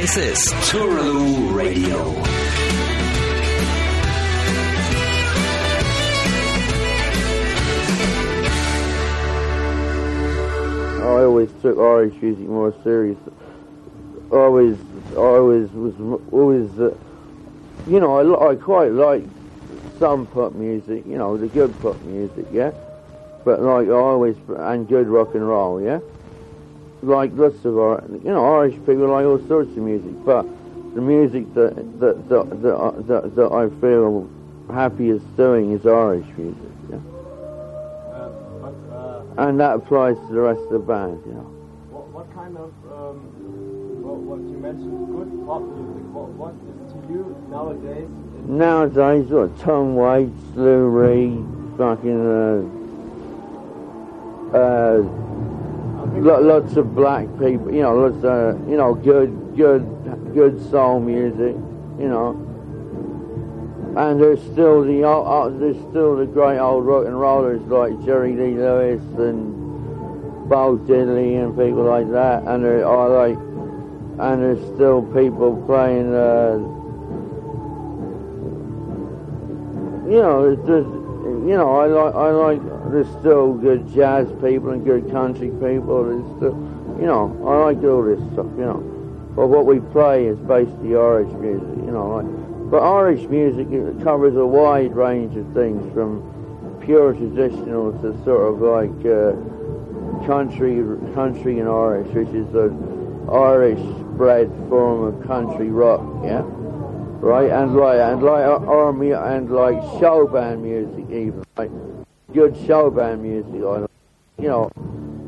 This is Tooraloo Radio. I always took Irish music more serious. Always, always was always, uh, you know, I, I quite like some pop music, you know, the good pop music, yeah. But like I always and good rock and roll, yeah. Like lots of our, you know, Irish people like all sorts of music, but the music that that that that, I- that, that I feel happiest doing is Irish music, yeah. Uh, but uh, And that applies to the rest of the band, you know. what, what kind of um, what, what you mentioned good pop music? What, what is to you nowadays? Nowadays, what, Tom Waits, Lou Reed, fucking, uh, uh, lo- lots of black people, you know, lots of, you know, good, good, good soul music, you know. And there's still the, old, uh, there's still the great old rock and rollers like Jerry Lee Lewis and Bo Diddley and people like that. And there are like, and there's still people playing, uh, you know, it's just, you know, I like, I like, there's still good jazz people and good country people. There's still, you know, I like all this stuff, you know. But what we play is basically Irish music, you know, like, but Irish music covers a wide range of things from pure traditional to sort of like, uh, country, country and Irish, which is the Irish bred form of country rock, yeah right? And like and like army and like show band music even, like good show band music. I you know,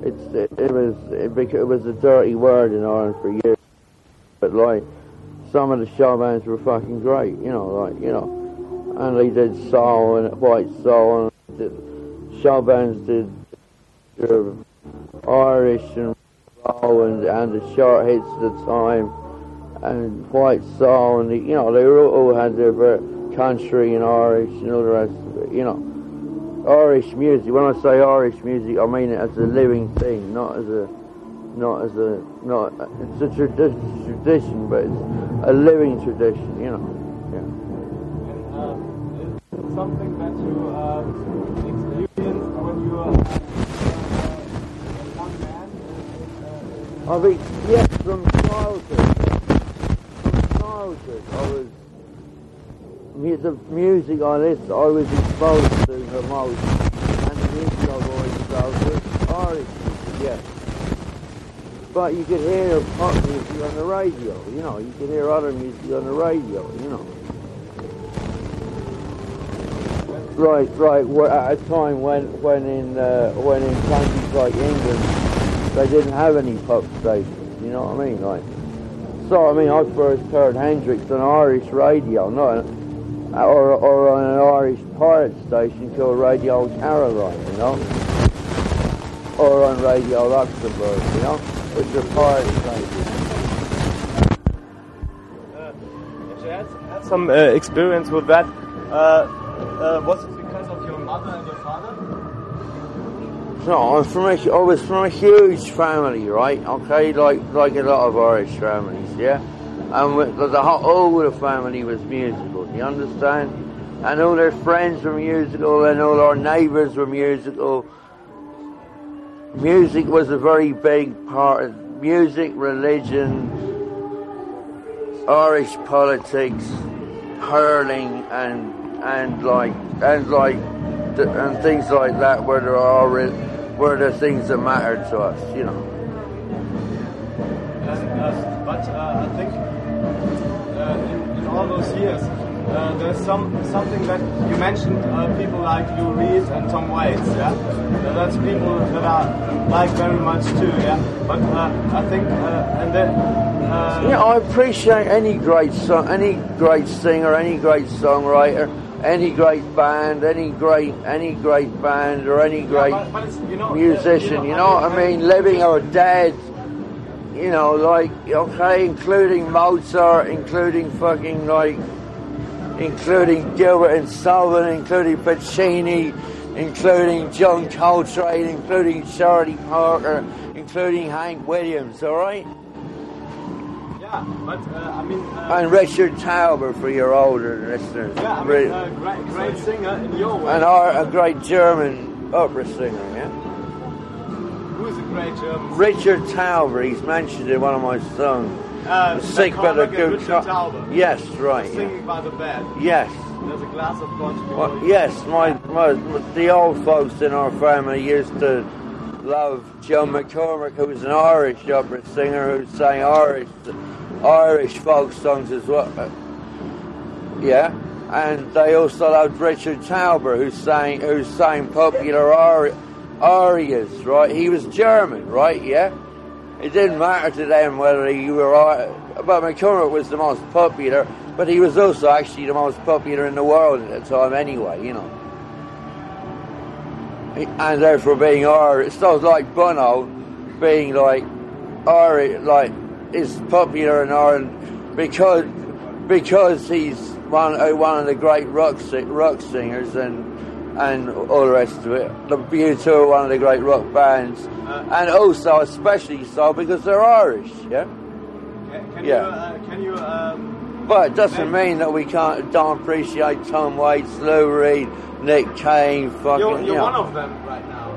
it's it, it was it, it was a dirty word in Ireland for years, but like some of the show bands were fucking great. You know, like you know, and they did soul and white soul and did, show bands did Irish and roll and and the short hits at the time and white soul, and the, you know they all, had their country and Irish and all the rest of it. You know, Irish music. When I say Irish music, I mean it as a living thing, not as a, not as a, not. It's a tradi- tradition, but it's a living tradition. You know. And uh, is something that you uh, experienced when you were uh, a young man? I mean, yes, from childhood. From childhood, I was. The music I listened, I was exposed to the most, and the music I've always loved was Irish music, yes. But you could hear pop music on the radio, you know, you could hear other music on the radio, you know. Right, right. At a time when, when in, uh, when in countries like England, they didn't have any pop stations. You know what I mean? Like, so I mean, I first heard Hendrix on Irish radio, not or or on an Irish pirate station called Radio Caroline, you know, or on Radio Luxembourg, you know, which are pirate stations. Uh, you had, had some uh, experience with that, uh, uh, was it because of your mother and your father? No, I'm from a, I was from a huge family, right? Okay, like like a lot of Irish families, yeah. And with, the whole, all the family was musical. You understand? I know their friends were musical, and all our neighbours were musical. Music was a very big part of music, religion, Irish politics, hurling, and and like and like and things like that, where there are re- were the things that mattered to us, you know. But uh, I think uh, in, in all those years, uh, there's some something that you mentioned. Uh, people like Lou Reed and Tom Waits. Yeah, that's people that I like very much too. Yeah, but uh, I think uh, and then. Uh, Yeah, I appreciate any great song, any great singer, any great songwriter, any great band, any great any great band or any great but- but it's, you know, musician. you know, know what I mean? Living or dead. You know, like okay, including Mozart, including fucking like, including Gilbert and Sullivan, including Puccini, including John Coltrane, including Charlie Parker, including Hank Williams. All right. Yeah, but uh, I mean. Uh, And Richard Tauber for your older listeners. yeah, I mean, uh, great, great singer in your way. and our, a great German opera singer, yeah? Who is a great German? Richard Tauber, he's mentioned in one of my songs. Uh, Sick but a McCormack and good Tauber. Yes, right. Yeah. By the bed. Yes. There's a glass of scotch Well, before you- yes, my, my the old folks in our family used to love Joe McCormack, who was an Irish opera singer who sang Irish Irish folk songs as well. Yeah, and they also loved Richard Tauber, who sang who sang popular ari- arias. Right, he was German, right? Yeah, it didn't matter to them whether you were. But McCormack was the most popular, but he was also actually the most popular in the world at the time, anyway. You know. And therefore, being Irish, so it's like Bono being like Irish, like is popular in Ireland because because he's one uh, one of the great rock rock singers and and all the rest of it. The U2 are one of the great rock bands, and also especially so because they're Irish. Yeah, Can, can Yeah. you, uh, can you, um, but it doesn't mean that we can't don't appreciate Tom Waits, Lou Reed, Nick Cave, fucking you're, you you're know. one of them right now.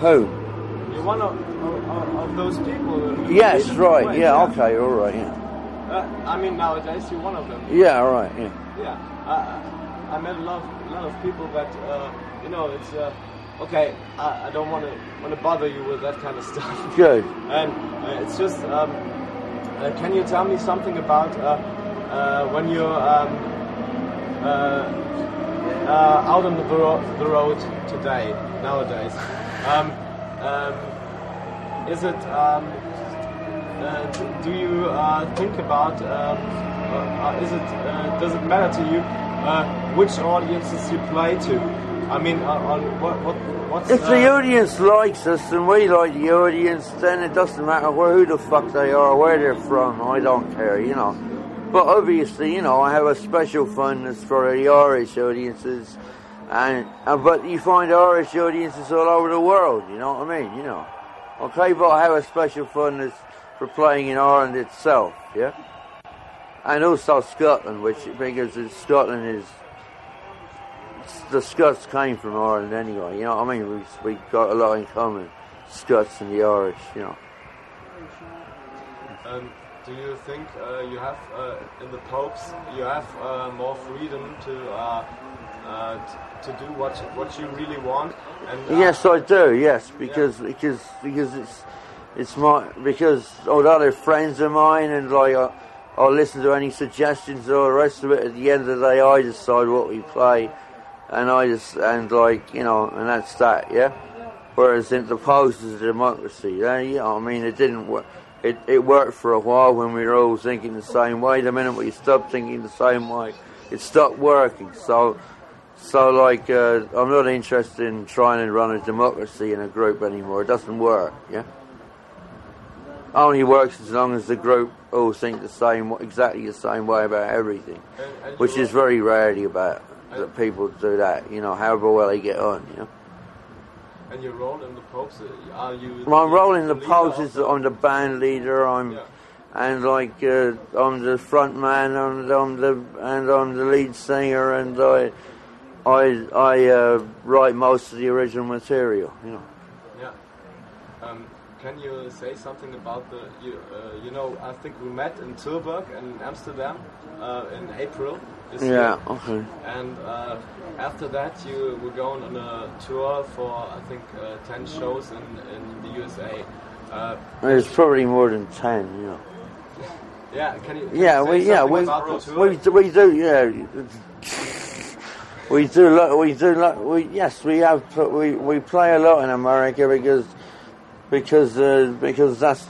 who. You're one of, of, of those people. Yes, right. away, Yeah, okay, all right. Yeah, Uh, I mean, nowadays you're one of them. yeah, all right. Yeah. Yeah, I, met a lot, of, a lot of people that uh, you know. It's uh, okay. I, I don't want to want to bother you with that kind of stuff. Good. And uh, it's just, um, uh, can you tell me something about uh, uh, when you're um, uh, uh, out on the, ro- the road today, nowadays? Um, um, is it? Um, uh, do you uh, think about? Um, is it? Uh, does it matter to you uh, which audiences you play to? I mean, uh, on what what what's? If the uh, audience likes us and we like the audience, then it doesn't matter where, who the fuck they are, where they're from. I don't care, you know. But obviously, you know, I have a special fondness for the Irish audiences, and, and but you find Irish audiences all over the world. You know what I mean? You know. Okay, but I have a special fondness for playing in Ireland itself. Yeah. And also Scotland, which because it's- Scotland is the Scots came from Ireland anyway. You know what I mean? We we got a lot in common, Scots and the Irish. You know. Um, do you think uh, you have uh, in the Popes you have uh, more freedom to uh, uh, to do what you, what you really want? And uh, Yes, I do. Yes, because because because it's it's my because although they're friends of mine and like I, I'll listen to any suggestions or the rest of it. At the end of the day, I decide what we play, and I just and like you know, and that's that. Yeah. Whereas in the Pogues is a democracy. Yeah, you know, I mean, it didn't work. It, it worked for a while when we were all thinking the same way. The minute we stopped thinking the same way, it stopped working. So, so like, uh, I'm not interested in trying to run a democracy in a group anymore. It doesn't work. Yeah. Only works as long as the group all think the same, exactly the same way about everything, and, and which is very rarely about that people do that. You know, however well they get on. You know. and your role in the Popes are you? My role in the Popes is the- I'm the band leader. I'm Yeah. and like uh, I'm the front man and I'm the and I'm the lead singer and I I I uh, write most of the original material. You know. Yeah. Um, can you say something about the you uh, you know I think we met in Tilburg and Amsterdam uh, in April this Yeah. year. Okay. And uh, after that, you were going on a tour for I think uh, ten shows in, in the USA. Uh, There's probably more than ten. You know. yeah, can you? Can Yeah. you We yeah we about the tour? we do- we do yeah. We do lot. We do lot. We yes. We have. We we play a lot in America because because uh, because that's.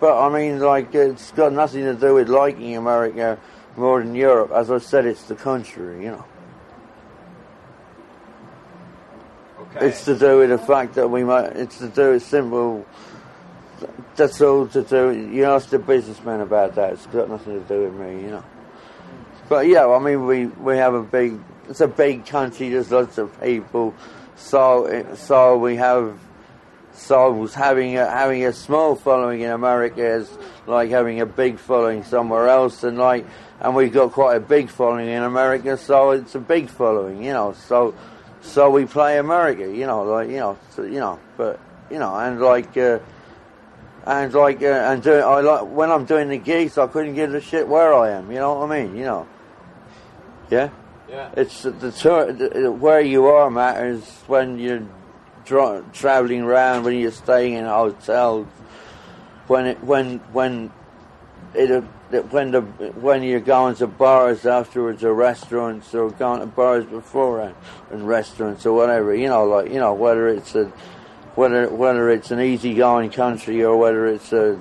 But I mean, like it's got nothing to do with liking America more than Europe. As I said, it's the country. You know, Okay. it's to do with the fact that we might. It's to do with simple. That's all to do. You ask the businessman about that. It's got nothing to do with me. You know. But yeah, I mean, we we have a big. It's a big country. There's lots of people. So so we have So having a, having a small following in America is like having a big following somewhere else, and like and we've got quite a big following in America, so it's a big following, you know. So so we play America, you know, like you know, so, you know, but you know, and like. Uh, and like uh, and do, I like when I'm doing the gigs, I couldn't give a shit where I am. You know what I mean? You know. Yeah. Yeah. It's the, the where you are matters when you're traveling around, when you're staying in hotels, when it when when it uh, when the when you're going to bars afterwards or restaurants or going to bars beforehand and restaurants or whatever. You know, like you know whether it's a whether whether it's an easygoing country or whether it's a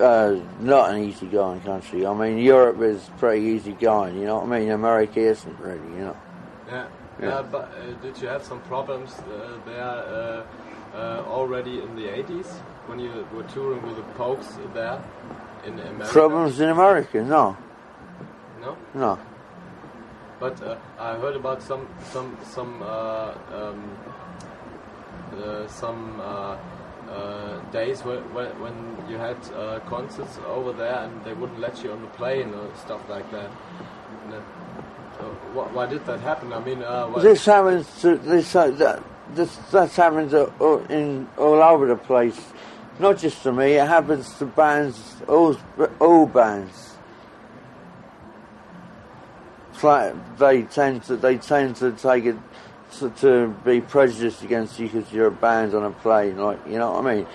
uh, not an easygoing country. I mean, Europe is pretty easygoing. You know what I mean? America isn't really. You know. Yeah. Yeah. Yeah, but uh, did you have some problems uh, there uh, uh, already in the 80s when you were touring with the Pogues there in America? Problems in America? No, No, no. but uh, I heard about some some some uh, um, uh, some uh, uh, days where, where, when you had uh, concerts over there and they wouldn't let you on the plane or stuff like that. And, uh, so wh- why did that happen? I mean, uh, This happens to this uh, that this that happens all- in all over the place. Not just to me. It happens to bands, all all bands. Like they tend to they tend to take it to, to be prejudiced against you because you're a band on a plane. Like you know what I mean.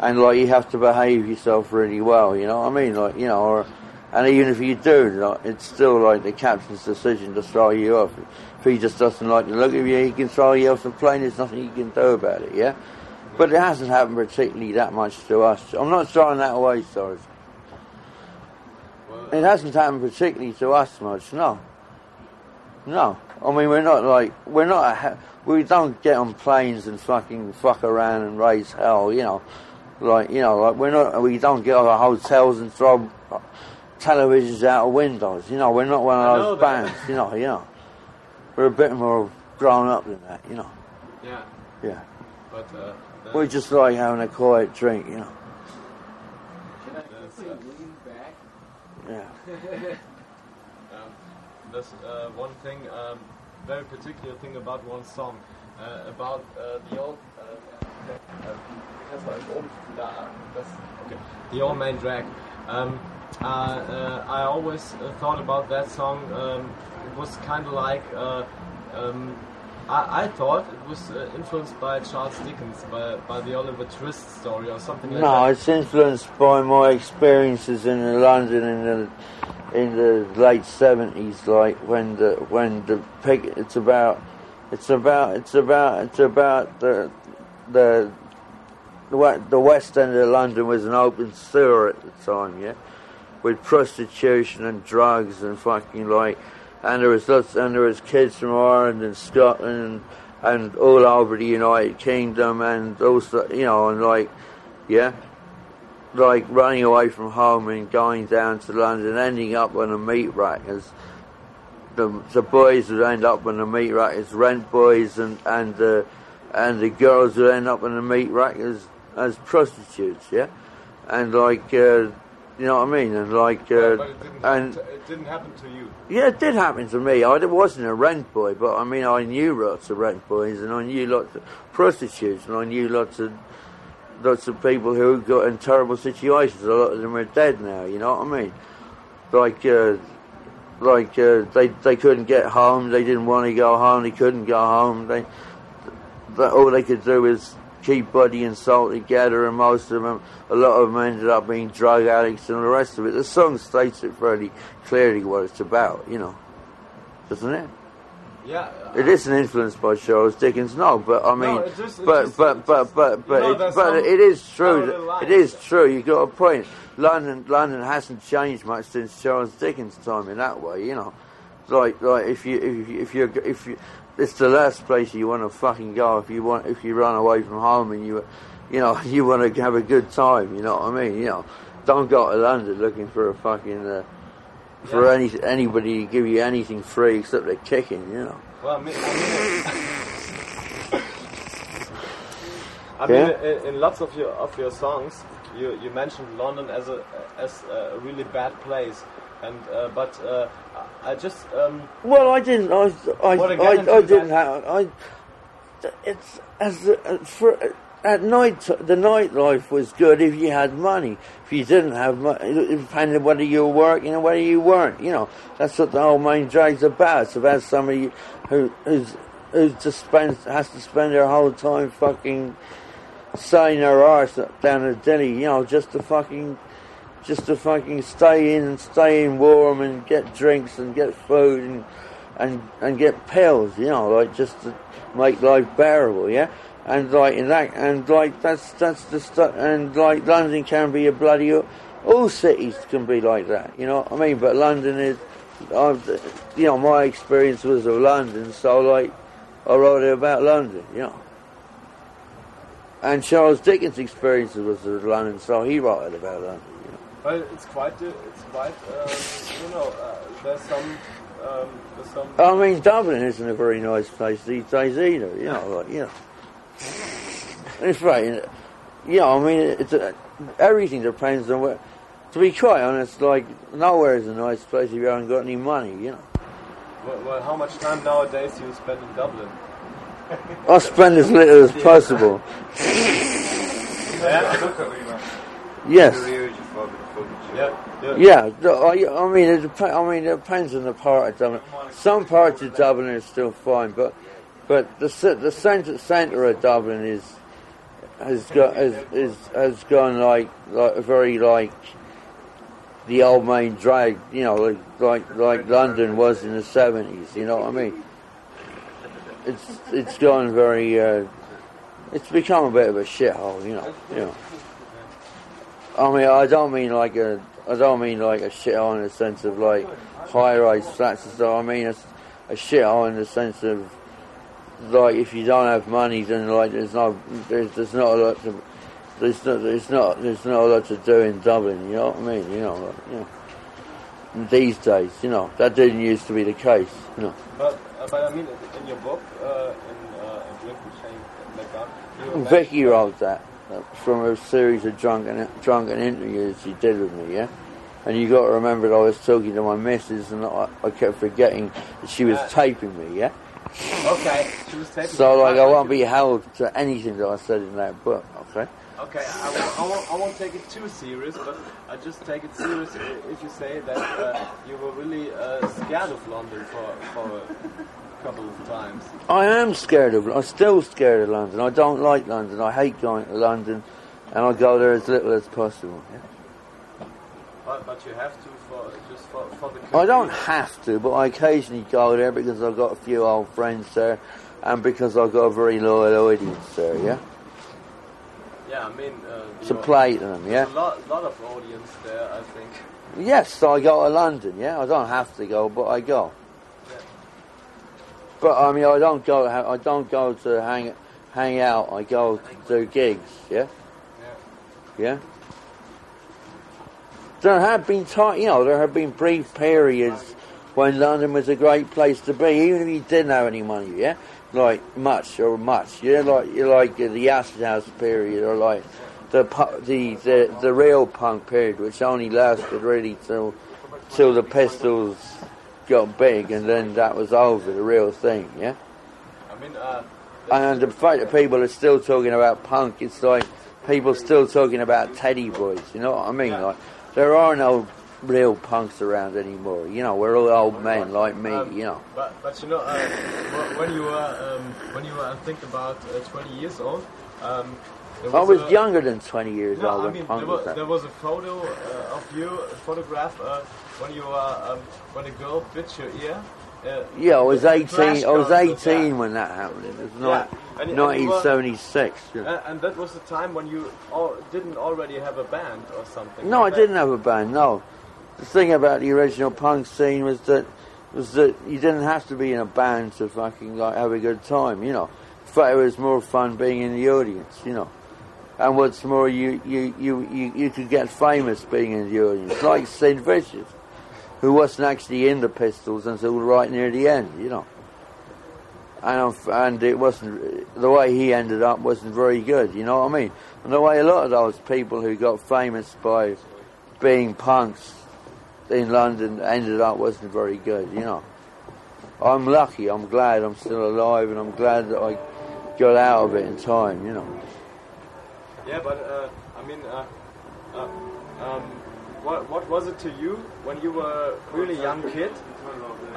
And like you have to behave yourself really well. You know what I mean. Like you know, or and even if you do, like, it's still like the captain's decision to throw you off. If he just doesn't like the look of you, he can throw you off the plane. There's nothing you can do about it. Yeah. But it hasn't happened particularly that much to us. I'm not throwing that away, sorry. It hasn't happened particularly to us much, no. No. I mean, we're not like, we're not, ha- we don't get on planes and fucking fuck around and raise hell, you know. Like, you know, like, we're not, we don't get over hotels and throw televisions out of windows, you know. We're not one of those bands, you know, you know. We're a bit more grown up than that, you know. yeah, Yeah. but uh, We just like having a quiet drink, you know. uh, Yeah. Um, there's uh, one thing, um, very particular thing about one song, uh, about uh, the old. Uh, uh, das war oben, da, okay. The old main drag. Um, uh, uh, I always uh, thought about that song. Um, it was kind of like. Uh, um, I, I thought it was uh, influenced by Charles Dickens, by, by the Oliver Twist story or something like No, that. it's influenced by my experiences in London in the in the late seventies, like when the when the pig. It's about it's about it's about it's about the the the west end of London was an open sewer at the time, yeah, with prostitution and drugs and fucking like, and there was lots and there was kids from Ireland and Scotland and, and all over the United Kingdom and also you know and like yeah, like running away from home and going down to London, ending up on a meat rack as the the boys would end up on the meat rack as rent boys, and and the and the girls would end up on the meat rack as as prostitutes, yeah, and like uh, you know what I mean, and like uh, didn't, and it didn't happen to you. yeah, it did happen to me. I wasn't a rent boy, but I mean, I knew lots of rent boys, and I knew lots of prostitutes, and I knew lots of lots of people who got in terrible situations. A lot of them are dead now. You know what I mean? Like, uh, like uh, they they couldn't get home. They didn't want to go home. They couldn't go home. They, that all they could do is keep body and soul together, and most of them, a lot of them ended up being drug addicts and the rest of it. The song states it fairly clearly what it's about, you know, doesn't it? Yeah. It isn't influenced by Charles Dickens, no, but I mean, it just- but, just- but, but, just- but, but, you know, it, but it is true. parallel that- lines. It is true. You got a point. London, London hasn't changed much since Charles Dickens' time in that way. You know, like, like if you, if you, if you, if you, it's the last place you want to fucking go if you want, if you run away from home and you, you know, you want to have a good time. You know what I mean? You know, don't go to London looking for a fucking. Uh, for Yeah. any anybody to give you anything free except a kicking, you know. Well, I mean, I mean I mean, in, in lots of your of your songs, you you mentioned London as a as a really bad place, and uh, but uh, I just um, Well, I didn't. I, I, Well, again, I, I didn't have. I. It's as uh, for at night. The nightlife was good if you had money. If you didn't have money, it depended whether you were working or whether you weren't. You know, that's what the whole main drag's about. It's about somebody who who's who's to spend has to spend their whole time fucking saying their arse down a dilly. You know, just to fucking just to fucking stay in and stay in warm and get drinks and get food and and and get pills, you know, like just to make life bearable, yeah. And like in that, and like that's that's the stuff. And like London can be a bloody. All cities can be like that, you know what I mean. But London is, I've, you know, my experience was of London, so like I wrote it about London, you know. And Charles Dickens' experience was of London, so he wrote it about London. You know. well, it's quite uh, it's quite um, you know uh, there's some um, there's some I mean, Dublin isn't a very nice place these days either. You know, like you know. It's right. You know, I mean, it's uh everything depends on where. To be quite honest, like nowhere is a nice place if you haven't got any money. You know, well, well, how much time nowadays do you spend in Dublin? I spend as little as possible. Yes. Yeah, yeah. Yeah, I, mean, it dep- I mean, it depends on the part of Dublin. Some parts of Dublin are still fine, but but the the centre centre of Dublin is has got has, is, has gone like like very like the old main drag, you know, like like like London was in the seventies. You know what I mean? It's it's gone very. Uh, it's become a bit of a shithole, you know. You know. I mean, I don't mean like a, I don't mean like a shithole in the sense of like high-rise flats and stuff. I mean a, a shithole in the sense of like if you don't have money, then like there's no, there's there's not a lot to, there's not, there's not, there's not a lot to do in Dublin. You know what I mean? You know, like, you know. These days, you know, that didn't used to be the case. You know. But uh, but I mean in your book uh, in uh, in Drink and Shame like that. you Vicky wrote that from a series of drunken drunken interviews she did with me, yeah. And you got to remember that I was talking to my missus, and I, I kept forgetting that she was Yeah. taping me, yeah. Okay, she was taking. So like I won't be held to anything that I said in that book, okay? Okay, I won't, I, won't, I won't take it too serious, but I just take it serious if you say that uh, you were really uh, scared of London for, for couple of times. I am scared of. London. I'm still scared of London. I don't like London. I hate going to London, and I go there as little as possible. yeah. But, but you have to for just for, for the. I don't have to, but I occasionally go there because I've got a few old friends there, and because I've got a very loyal audience there. Yeah, Yeah, I mean. Uh, to play to them. Yeah. A lot, lot of audience there, I think. Yes, I go to London. Yeah, I don't have to go, but I go. But I mean, I don't go. I don't go to hang hang out. I go to do gigs. Yeah, Yeah. There have been time, you know, there have been brief periods when London was a great place to be, even if you didn't have any money. Yeah, like much or much. Yeah, like you like the acid house period, or like the the the the real punk period, which only lasted really till till the Pistols got big, and then that was over. The real thing. Yeah. I mean, uh, And the fact that people are still talking about punk, it's like people still talking about Teddy Boys. You know what I mean? Like there are no real punks around anymore. You know, we're all old men like me. Um, You know. But but you know uh, when you were um, when you were I think about uh, 20 years old. Um, I was a- younger than 20 years No, old I mean there was there was a photo uh, of you, a photograph uh, when you were um, when a girl bit your ear. Uh, Yeah, I was 18. I was 18 yeah. when that happened. It was Yeah. like And- and you were- 1976. yeah. Uh, and that was the time when you al- didn't already have a band or something. No, I that. didn't have a band. No, the thing about the original punk scene was that was that you didn't have to be in a band to fucking like have a good time. You know, in fact, it was more fun being in the audience. You know, and what's more, you you you you, you could get famous being in the audience, like Sid Vicious, who wasn't actually in the Pistols until right near the end. You know. and um, and it wasn't the way he ended up wasn't very good. You know what I mean? And the way a lot of those people who got famous by being punks in London ended up wasn't very good. You know. I'm lucky. I'm glad I'm still alive, and I'm glad that I got out of it in time. You know. Yeah, but uh, I mean, uh, uh, um, what what was it to you when you were really young kid?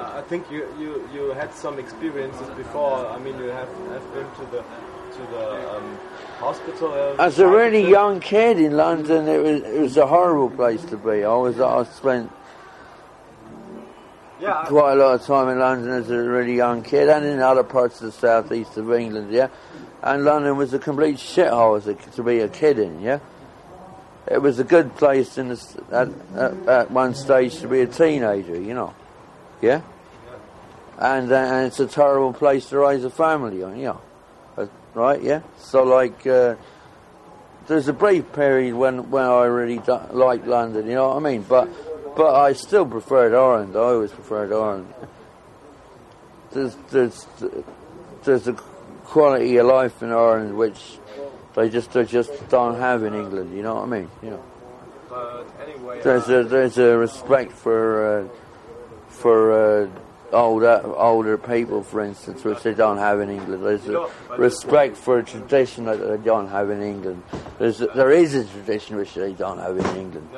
I think you, you, you had some experiences before. I mean, you have, have been to the to the um, hospital. uh, As a really psychiatrist. young kid in London, it was it was a horrible place to be. I was I spent Yeah, quite a lot of time in London as a really young kid, and in other parts of the southeast of England. Yeah, and London was a complete shithole to be a kid in. Yeah, it was a good place in the, at, at, at one stage to be a teenager. You know, yeah, and uh, and it's a terrible place to raise a family on. Know, Uh, right? Yeah. So like. Uh, there's a brief period when when I really liked London, you know what I mean? But but I still preferred Ireland. I always preferred Ireland. There's there's there's a quality of life in Ireland which they just they just don't have in England. You know what I mean? You know, but anyway, there's uh, a there's a respect for uh, for uh, older older people, for instance, which they don't have in England. There's a respect for a tradition that they don't have in England. There's a, there is a tradition which they don't have in England.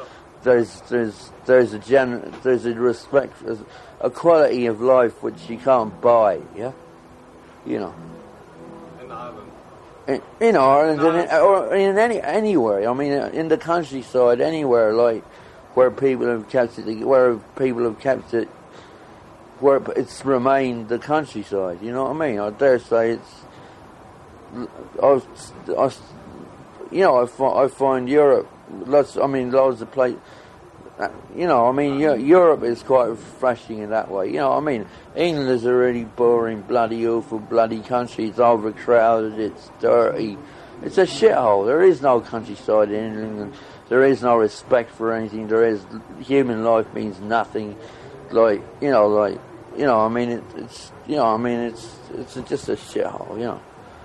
There's there's there's a gen there's a respect there's a quality of life which you can't buy. Yeah, you know. In Ireland. In, in Ireland and in, or in any anywhere. I mean, in the countryside, anywhere like where people have kept it, where people have kept it, where it's remained the countryside. You know what I mean? I dare say it's. I, I you know, I find, I find Europe. Lots. I mean, loads of places. You know, I mean, Europe is quite refreshing in that way. You know, I mean, England is a really boring, bloody, awful, bloody country. It's overcrowded. It's dirty. It's a shithole. There is no countryside in England. There is no respect for anything. There is human life means nothing. Like you know, like you know. I mean, it, it's you know. I mean, it's it's just a shithole. You know.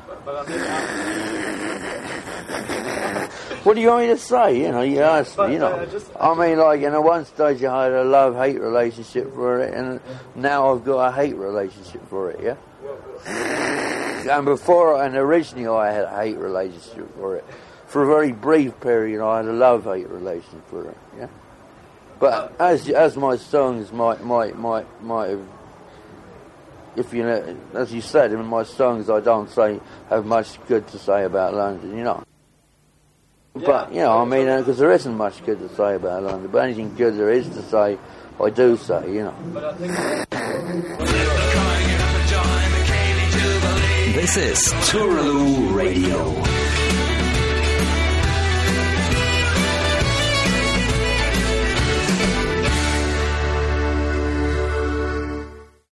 But, but uh, What do you want me to say? You know, you But, me, you know. uh, I just- I mean, like, in a one stage I had a love hate relationship for it, and now I've got a hate relationship for it, yeah? And before, and originally I had a hate relationship for it. For a very brief period, I had a love hate relationship for it, yeah? But as as my songs might might might might have, if you know, as you said in my songs, I don't say have much good to say about London, you know. But you know, I mean, uh, because there isn't much good to say about London. But anything good there is to say, I do say. You know. This is Touraloo Radio.